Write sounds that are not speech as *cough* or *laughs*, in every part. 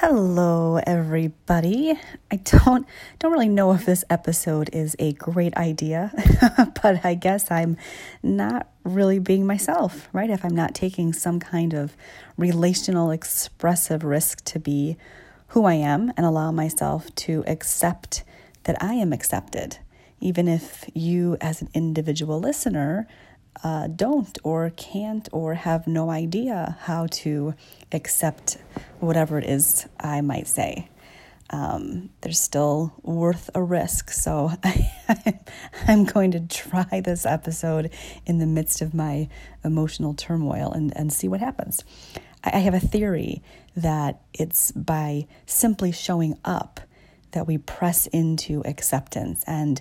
Hello everybody. I don't don't really know if this episode is a great idea, *laughs* but I guess I'm not really being myself, right? If I'm not taking some kind of relational expressive risk to be who I am and allow myself to accept that I am accepted, even if you as an individual listener uh, don't or can't or have no idea how to accept whatever it is I might say. Um, there's still worth a risk. So I, *laughs* I'm going to try this episode in the midst of my emotional turmoil and, and see what happens. I have a theory that it's by simply showing up that we press into acceptance and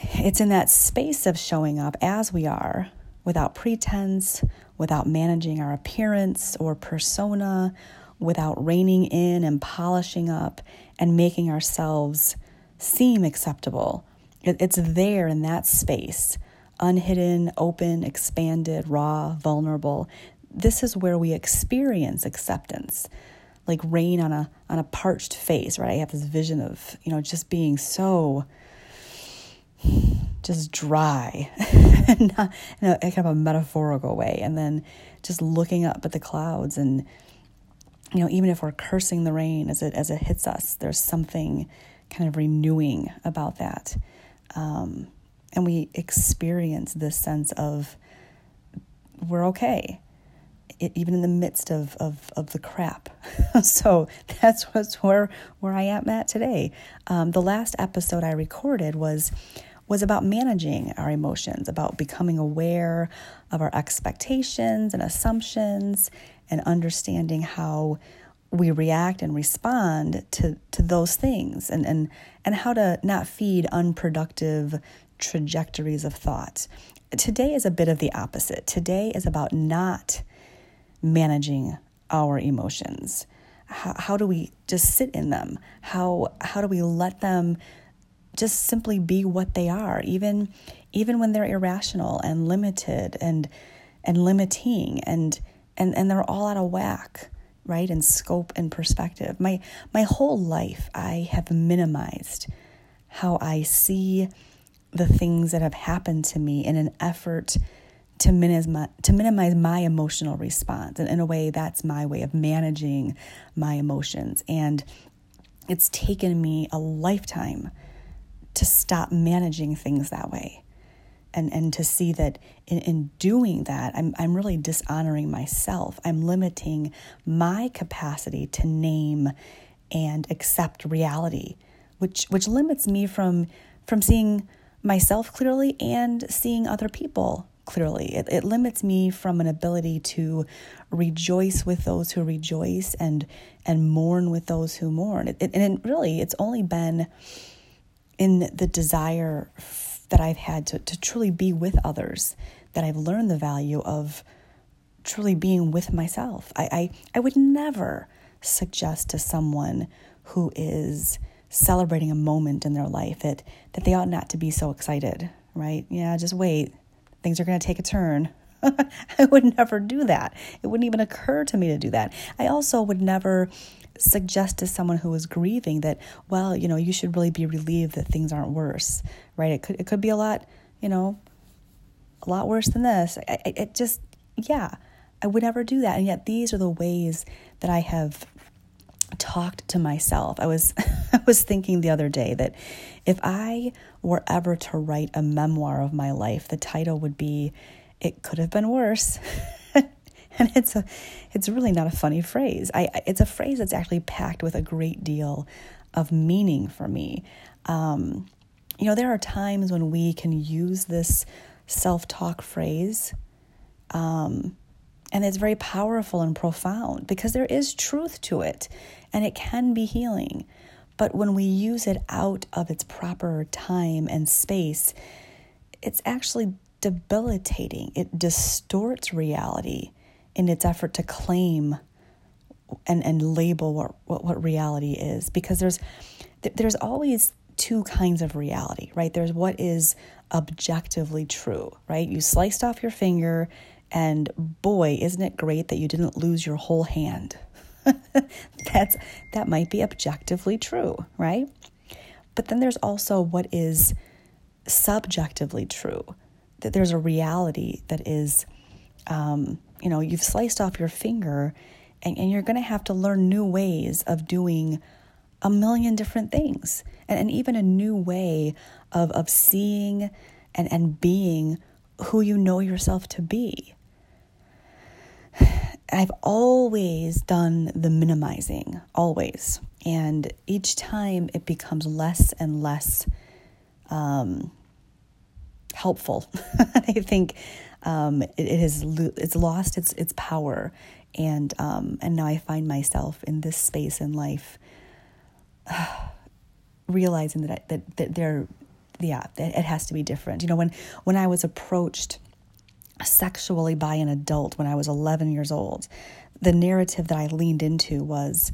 it's in that space of showing up as we are, without pretense, without managing our appearance or persona, without reining in and polishing up and making ourselves seem acceptable. It's there in that space, unhidden, open, expanded, raw, vulnerable. This is where we experience acceptance like rain on a on a parched face right i have this vision of you know just being so just dry, *laughs* Not, in a kind of a metaphorical way, and then just looking up at the clouds and you know even if we're cursing the rain as it as it hits us, there's something kind of renewing about that, um, and we experience this sense of we're okay. It, even in the midst of, of, of the crap. *laughs* so that's what's where, where I am at today. Um, the last episode I recorded was was about managing our emotions, about becoming aware of our expectations and assumptions, and understanding how we react and respond to, to those things and, and, and how to not feed unproductive trajectories of thought. Today is a bit of the opposite. Today is about not managing our emotions. How, how do we just sit in them? How, how do we let them just simply be what they are, even even when they're irrational and limited and and limiting and and and they're all out of whack, right? In scope and perspective. My my whole life I have minimized how I see the things that have happened to me in an effort to minimize my, to minimize my emotional response. And in a way, that's my way of managing my emotions. And it's taken me a lifetime to stop managing things that way and and to see that in, in doing that I'm, I'm really dishonoring myself i'm limiting my capacity to name and accept reality which which limits me from from seeing myself clearly and seeing other people clearly it, it limits me from an ability to rejoice with those who rejoice and and mourn with those who mourn it, it, and really it's only been in the desire that I've had to, to truly be with others, that I've learned the value of truly being with myself. I, I, I would never suggest to someone who is celebrating a moment in their life that, that they ought not to be so excited, right? Yeah, just wait. Things are going to take a turn. *laughs* I would never do that. It wouldn't even occur to me to do that. I also would never suggest to someone who is grieving that, well, you know, you should really be relieved that things aren't worse, right? It could it could be a lot, you know, a lot worse than this. I, it just, yeah, I would never do that. And yet, these are the ways that I have talked to myself. I was *laughs* I was thinking the other day that if I were ever to write a memoir of my life, the title would be "It Could Have Been Worse." *laughs* and it's a it's really not a funny phrase I, it's a phrase that's actually packed with a great deal of meaning for me um, you know there are times when we can use this self-talk phrase um, and it's very powerful and profound because there is truth to it and it can be healing. But when we use it out of its proper time and space it's actually debilitating. It distorts reality in its effort to claim and, and label what, what, what reality is. Because there's there's always two kinds of reality right? There's what is objectively true right? You sliced off your finger and boy isn't it great that you didn't lose your whole hand *laughs* That's that might be objectively true, right? But then there's also what is subjectively true. That there's a reality that is, um, you know, you've sliced off your finger, and, and you're going to have to learn new ways of doing a million different things, and, and even a new way of of seeing and and being who you know yourself to be. I've always done the minimizing, always. And each time it becomes less and less um, helpful. *laughs* I think um, it, it has it's lost its its power, and um, and now I find myself in this space in life, uh, *sighs* realizing that I, that that there, yeah, it, it has to be different. You know, when when I was approached sexually by an adult when I was 11 years old, the narrative that I leaned into was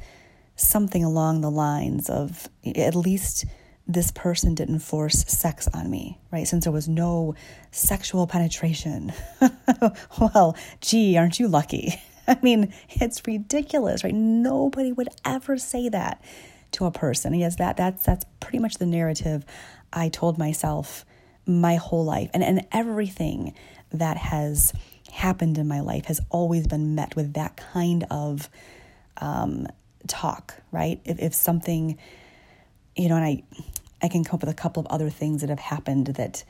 something along the lines of at least this person didn't force sex on me, right? Since there was no sexual penetration. *laughs* well, gee, aren't you lucky? *laughs* I mean, it's ridiculous, right? Nobody would ever say that to a person. Yes, that that's that's pretty much the narrative I told myself my whole life. And and everything that has happened in my life has always been met with that kind of um, talk, right? If, if something, you know, and I, I can come up with a couple of other things that have happened that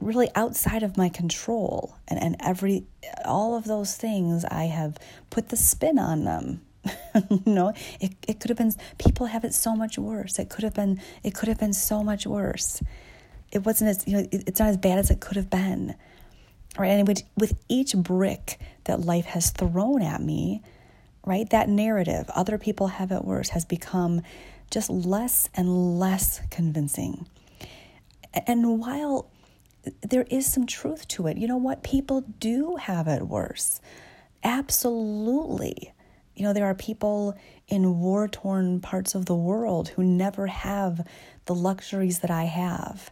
really outside of my control and, and every all of those things I have put the spin on them. *laughs* you know, it, it could have been people have it so much worse. It could have been it could have been so much worse. It wasn't as you know, it, it's not as bad as it could have been. Right. And with, with each brick that life has thrown at me, right? That narrative, other people have it worse, has become just less and less convincing. And while there is some truth to it, you know what? People do have it worse. Absolutely. You know, there are people in war torn parts of the world who never have the luxuries that I have.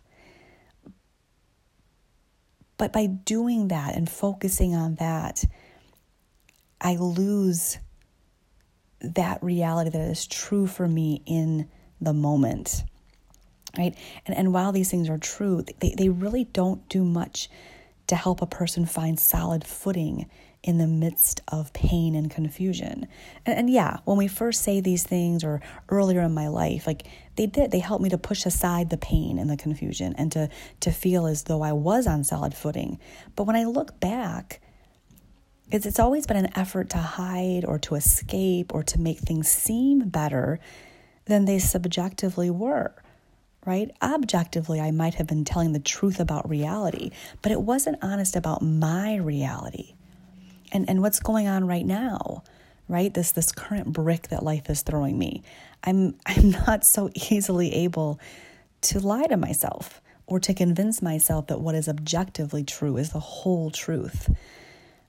But by doing that and focusing on that, I lose that reality that is true for me in the moment right? And and while these things are true they, they really don't do much to help a person find solid footing in the midst of pain and confusion. And, and yeah when we first say these things or earlier in my life like they did. They helped me to push aside the pain and the confusion and to to feel as though i was on solid footing. But when i look back it's, it's always been an effort to hide or to escape or to make things seem better than they subjectively were, right? Objectively, I might have been telling the truth about reality, but it wasn't honest about my reality. And, and what's going on right now right this this current brick that life is throwing me i'm *laughs* i'm not so easily able to lie to myself or to convince myself that what is objectively true is the whole truth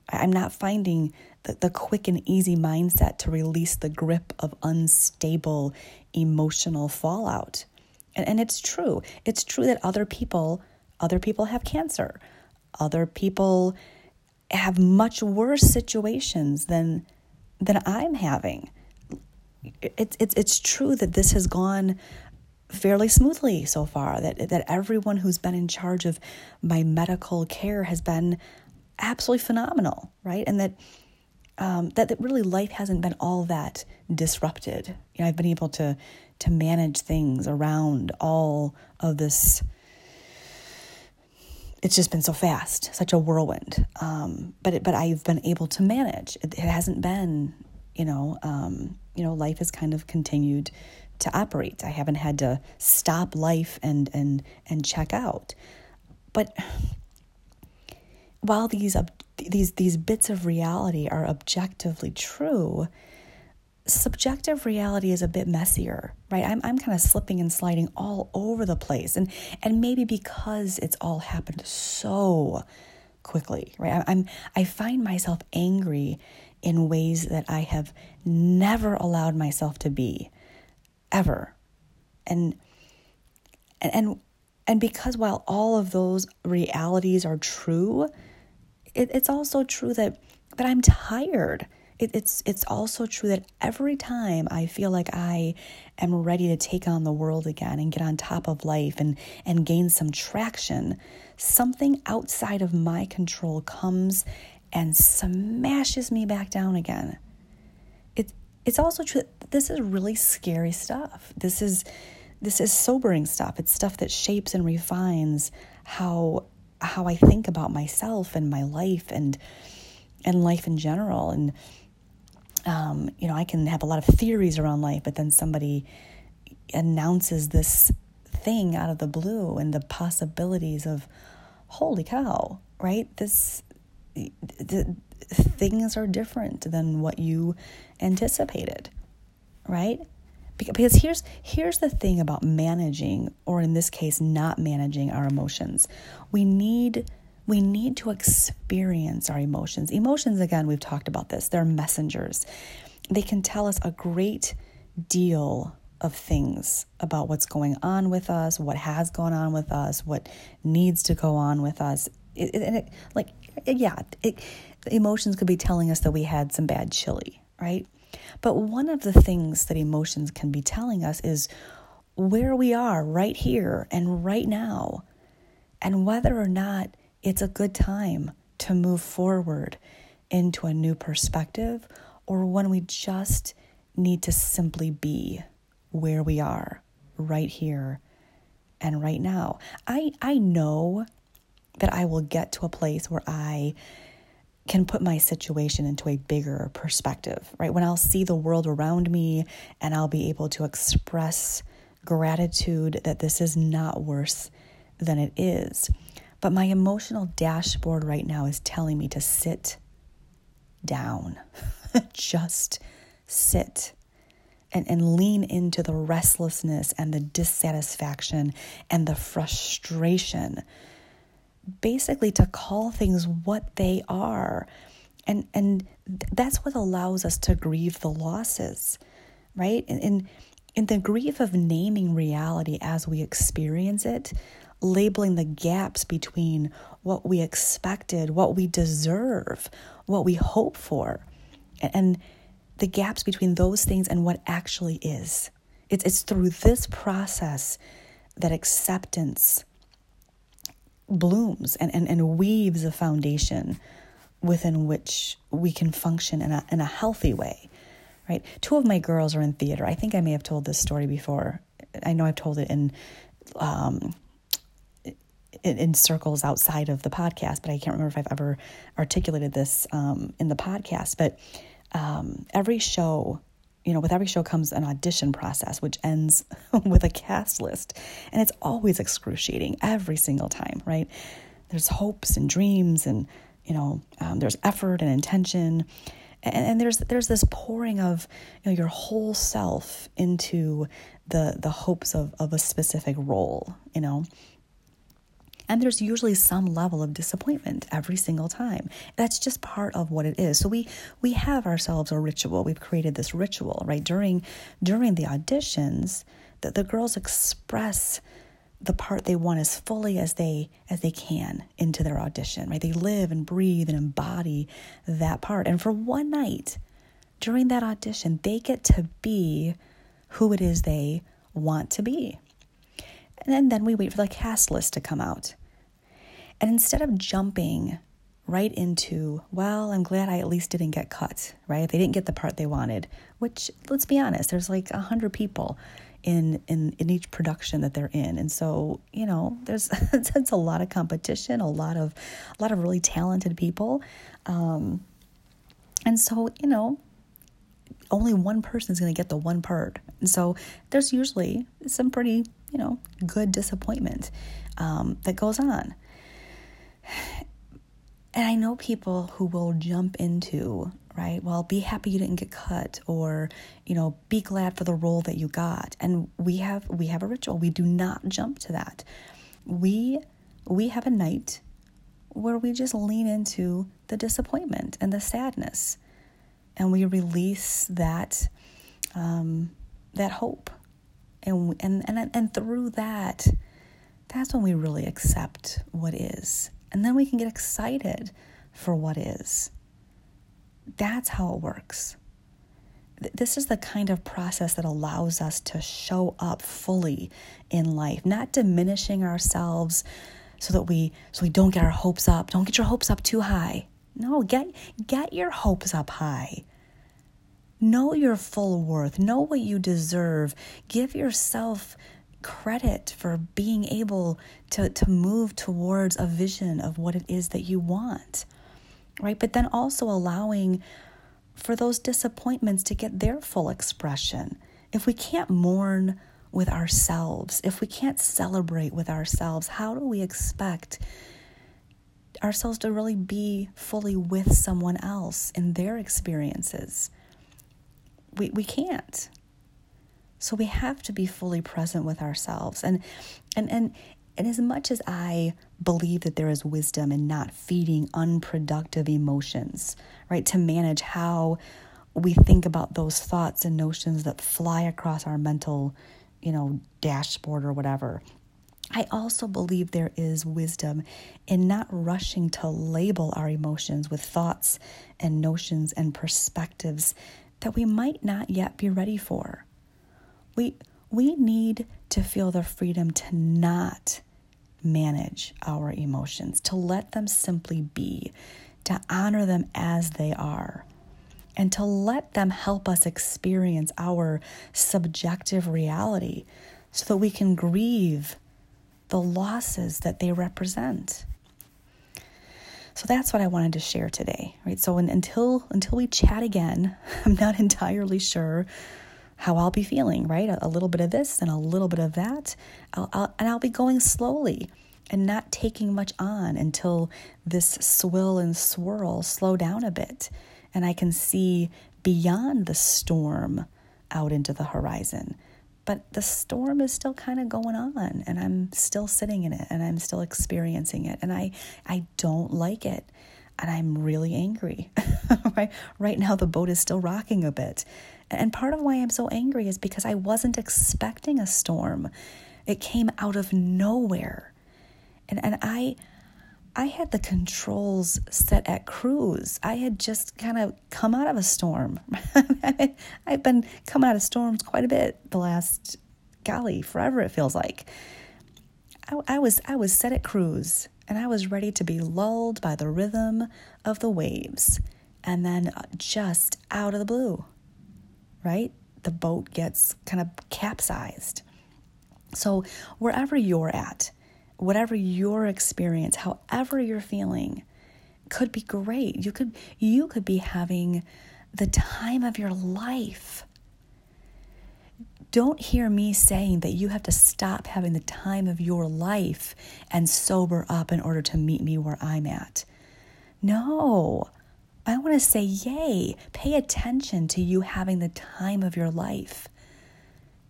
I'm not finding the, the quick and easy mindset to release the grip of unstable emotional fallout. And, and it's true. It's true that other people, other people have cancer. Other people have much worse situations than than I'm having. It's it's it's true that this has gone fairly smoothly so far that that everyone who's been in charge of my medical care has been absolutely phenomenal, right? And that um, that, that really life hasn't been all that disrupted. You know, I've been able to to manage things around all of this. It's just been so fast, such a whirlwind. Um, but it, but I've been able to manage. It, it hasn't been, you know, um, you know, life has kind of continued to operate. I haven't had to stop life and and and check out. But while these these these bits of reality are objectively true, subjective reality is a bit messier, right? I'm I'm kind of slipping and sliding all over the place, and and maybe because it's all happened so quickly, right? I'm I find myself angry in ways that I have never allowed myself to be, ever, and and and because while all of those realities are true, it, it's also true that that I'm tired. It, it's it's also true that every time I feel like I am ready to take on the world again and get on top of life and and gain some traction, something outside of my control comes and smashes me back down again. It it's also true that this is really scary stuff. This is this is sobering stuff. It's stuff that shapes and refines how how I think about myself and my life and and life in general and um, you know, I can have a lot of theories around life, but then somebody announces this thing out of the blue and the possibilities of, holy cow, right? This, the, things are different than what you anticipated, right? Because here's here's the thing about managing, or in this case, not managing our emotions. We need we need to experience our emotions. Emotions, again, we've talked about this, they're messengers. They can tell us a great deal of things about what's going on with us, what has gone on with us, what needs to go on with us. It, it, it, like, yeah, emotions could be telling us that we had some bad chili, right? But one of the things that emotions can be telling us is where we are right here and right now, and whether or not it's a good time to move forward into a new perspective or when we just need to simply be where we are right here and right now. I I know that I will get to a place where I can put my situation into a bigger perspective, right? When I'll see the world around me and I'll be able to express gratitude that this is not worse than it is. But my emotional dashboard right now is telling me to sit down. *laughs* Just sit and, and lean into the restlessness and the dissatisfaction and the frustration. Basically, to call things what they are. And, and that's what allows us to grieve the losses, right? And in, in the grief of naming reality as we experience it, labeling the gaps between what we expected, what we deserve, what we hope for, and the gaps between those things and what actually is. It's, it's through this process that acceptance blooms and, and, and weaves a foundation within which we can function in a, in a healthy way, right? Two of my girls are in theater. I think I may have told this story before. I know I've told it in um, in, in, circles outside of the podcast, but I can't remember if I've ever articulated this um, in the podcast. But um, every show, you know, with every show comes an audition process, which ends *laughs* with a cast list. And it's always excruciating every single time, right? There's hopes and dreams, and, you know, um, there's effort and intention. And, and there's there's this pouring of you know your whole self into the the hopes of of a specific role, you know, and there's usually some level of disappointment every single time. That's just part of what it is. So we we have ourselves a ritual. We've created this ritual, right? During during the auditions, that the girls express the part they want as fully as they as they can into their audition, right? They live and breathe and embody that part. And for one night during that audition, they get to be who it is they want to be. And then we wait for the cast list to come out. And instead of jumping right into, well, I'm glad I at least didn't get cut, right? They didn't get the part they wanted, which let's be honest, there's like a hundred people in, in in each production that they're in. And so, you know, there's *laughs* it's a lot of competition, a lot of a lot of really talented people. Um, and so, you know, only one person is going to get the one part. And so there's usually some pretty, you know, good disappointment um, that goes on. And I know people who will jump into, right? Well, be happy you didn't get cut or, you know, be glad for the role that you got. And we have we have a ritual. We do not jump to that. We we have a night where we just lean into the disappointment and the sadness and we release that um, that hope and and and and through that that's when we really accept what is and then we can get excited for what is That's how it works. This is the kind of process that allows us to show up fully in life, not diminishing ourselves so that we so we don't get our hopes up. Don't get your hopes up too high. No, get get your hopes up high. Know your full worth. Know what you deserve. Give yourself credit for being able to, to move towards a vision of what it is that you want, right? But then also allowing for those disappointments to get their full expression. If we can't mourn with ourselves, if we can't celebrate with ourselves, how do we expect ourselves to really be fully with someone else in their experiences? We, we can't. So we have to be fully present with ourselves. And and and and as much as I believe that there is wisdom in not feeding unproductive emotions, right, to manage how we think about those thoughts and notions that fly across our mental, you know, dashboard or whatever. I also believe there is wisdom in not rushing to label our emotions with thoughts and notions and perspectives that we might not yet be ready for. We, we need to feel the freedom to not manage our emotions, to let them simply be, to honor them as they are, and to let them help us experience our subjective reality so that we can grieve the losses that they represent. So that's what I wanted to share today, right? So until until we chat again, *laughs* I'm not entirely sure how I'll be feeling, right? A, a little bit of this and a little bit of that. I'll, I'll, and I'll be going slowly and not taking much on until this swill and swirl slow down a bit and I can see beyond the storm out into the horizon. But the storm is still kind of going on and I'm still sitting in it and I'm still experiencing it and I I don't like it and I'm really angry. *laughs* right right now the boat is still rocking a bit and part of why I'm so angry is because I wasn't expecting a storm. It came out of nowhere. And and I I had the controls set at cruise. I had just kind of come out of a storm. *laughs* I've been coming out of storms quite a bit the last golly, forever it feels like. I, I was I was set at cruise and I was ready to be lulled by the rhythm of the waves. And then uh, just out of the blue, right? The boat gets kind of capsized. So, wherever you're at, whatever your experience, however you're feeling, could be great. You could you could be having the time of your life. Don't hear me saying that you have to stop having the time of your life and sober up in order to meet me where I'm at. No. I want to say, yay, pay attention to you having the time of your life.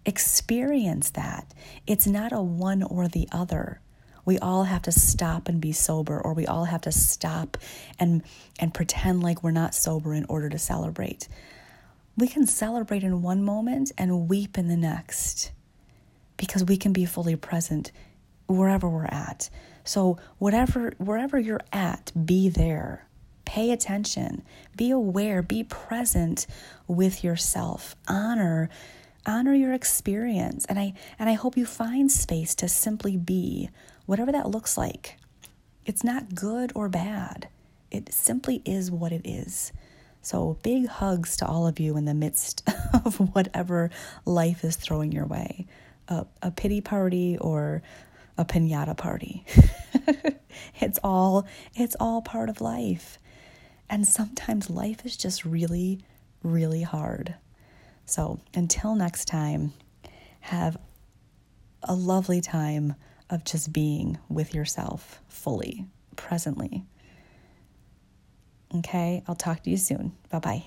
Experience that. It's not a one or the other. We all have to stop and be sober, or we all have to stop and, and pretend like we're not sober in order to celebrate. We can celebrate in one moment and weep in the next because we can be fully present wherever we're at. So, whatever, wherever you're at, be there Pay attention, be aware, be present with yourself. Honor honor your experience and I and I hope you find space to simply be whatever that looks like. It's not good or bad. It simply is what it is. So, big hugs to all of you in the midst *laughs* of whatever life is throwing your way a, a pity party or a pinata party. *laughs* it's all it's all part of life. And sometimes life is just really, really hard. So until next time, have a lovely time of just being with yourself fully, presently. Okay, I'll talk to you soon. Bye bye.